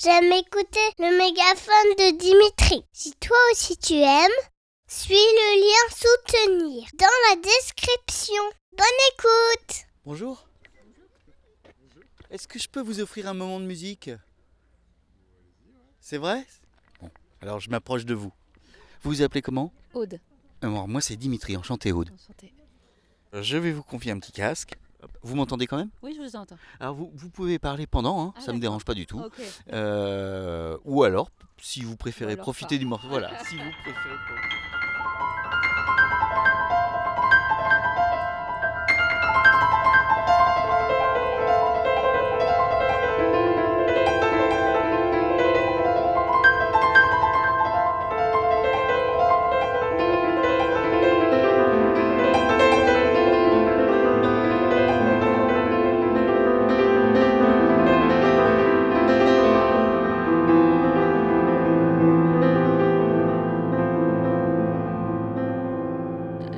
j'aime écouter le mégaphone de Dimitri. Si toi aussi tu aimes, suis le lien soutenir dans la description. Bonne écoute Bonjour. Est-ce que je peux vous offrir un moment de musique? C'est vrai? Bon, alors je m'approche de vous. Vous vous appelez comment? Aude. Alors, moi c'est Dimitri, enchanté Aude. Enchantée. Je vais vous confier un petit casque. Vous m'entendez quand même? Oui, je vous entends. Alors vous, vous pouvez parler pendant, hein, Ah, ça me d'accord. dérange pas du tout. Euh, ou alors, si vous préférez alors profiter pas. du morceau. Voilà, si vous préférez.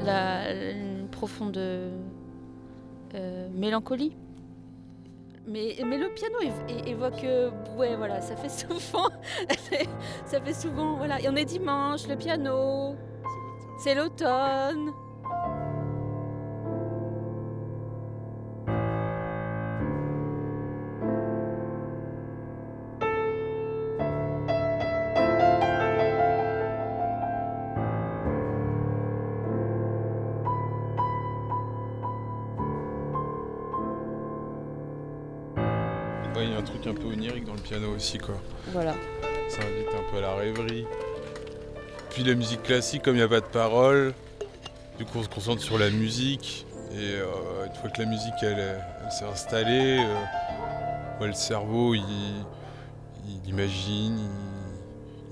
La, une profonde euh, mélancolie. Mais, le piano évoque, euh, ouais voilà, ça fait souvent, ça fait souvent, voilà, on est dimanche, le piano, c'est l'automne. Il y a un truc un peu onirique dans le piano aussi, quoi. Voilà. Ça invite un peu à la rêverie. Puis la musique classique, comme il n'y a pas de paroles, du coup on se concentre sur la musique. Et euh, une fois que la musique elle, est- elle s'est installée, euh, ouais, le cerveau il, il imagine,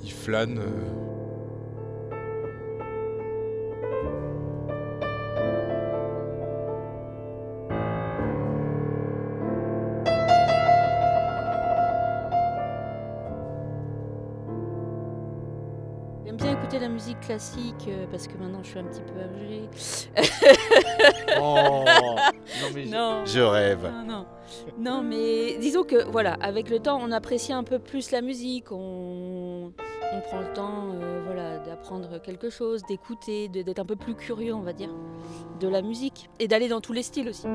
il, il flâne. euh. La musique classique euh, parce que maintenant je suis un petit peu âgée. Oh Non mais je- Non. je rêve. Non, non. Non, mais disons que voilà, avec le temps, on apprécie un peu plus la musique. On, on prend le temps, euh, voilà, d'apprendre quelque chose, d'écouter, d'être un peu plus curieux, on va dire, de la musique et d'aller dans tous les styles aussi.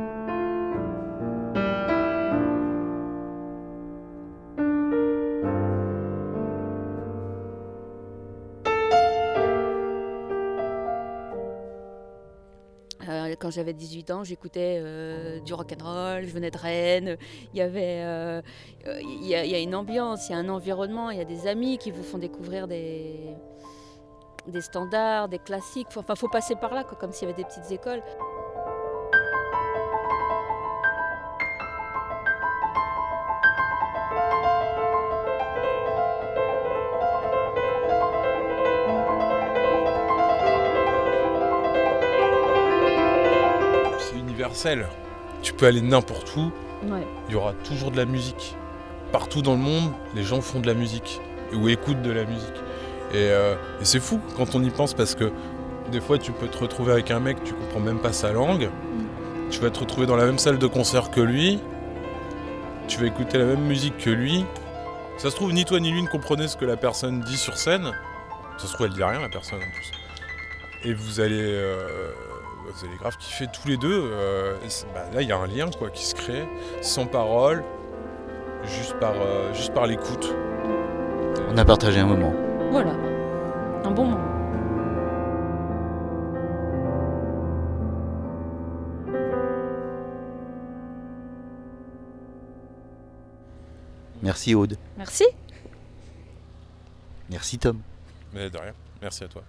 Euh, quand j'avais 18 ans, j'écoutais euh, du rock and roll, je venais de Rennes. Il y avait, euh, y, a, une ambiance, il y a un environnement, il y a des amis qui vous font découvrir des, standards, des classiques. Enfin, faut passer par là, comme s'il y avait des petites écoles. Universel. Tu peux aller n'importe où, Ouais. il y aura toujours de la musique. Partout dans le monde, les gens font de la musique ou écoutent de la musique. Et, euh, et c'est fou quand on y pense parce que des fois tu peux te retrouver avec un mec, tu comprends même pas sa langue. Tu vas te retrouver dans la même salle de concert que lui. Tu vas écouter la même musique que lui. Ça se trouve, ni toi ni lui ne comprenez ce que la personne dit sur scène. Ça se trouve, elle dit rien, la personne en plus. Et vous allez, euh, vous allez grave kiffer tous les deux. euh, et bah, là, il y a un lien quoi, qui se crée, sans parole, juste par, euh, juste par l'écoute. On a partagé un moment. Voilà. Un bon moment. Merci Aude. Merci. Merci Tom. Mais de rien. Merci à toi.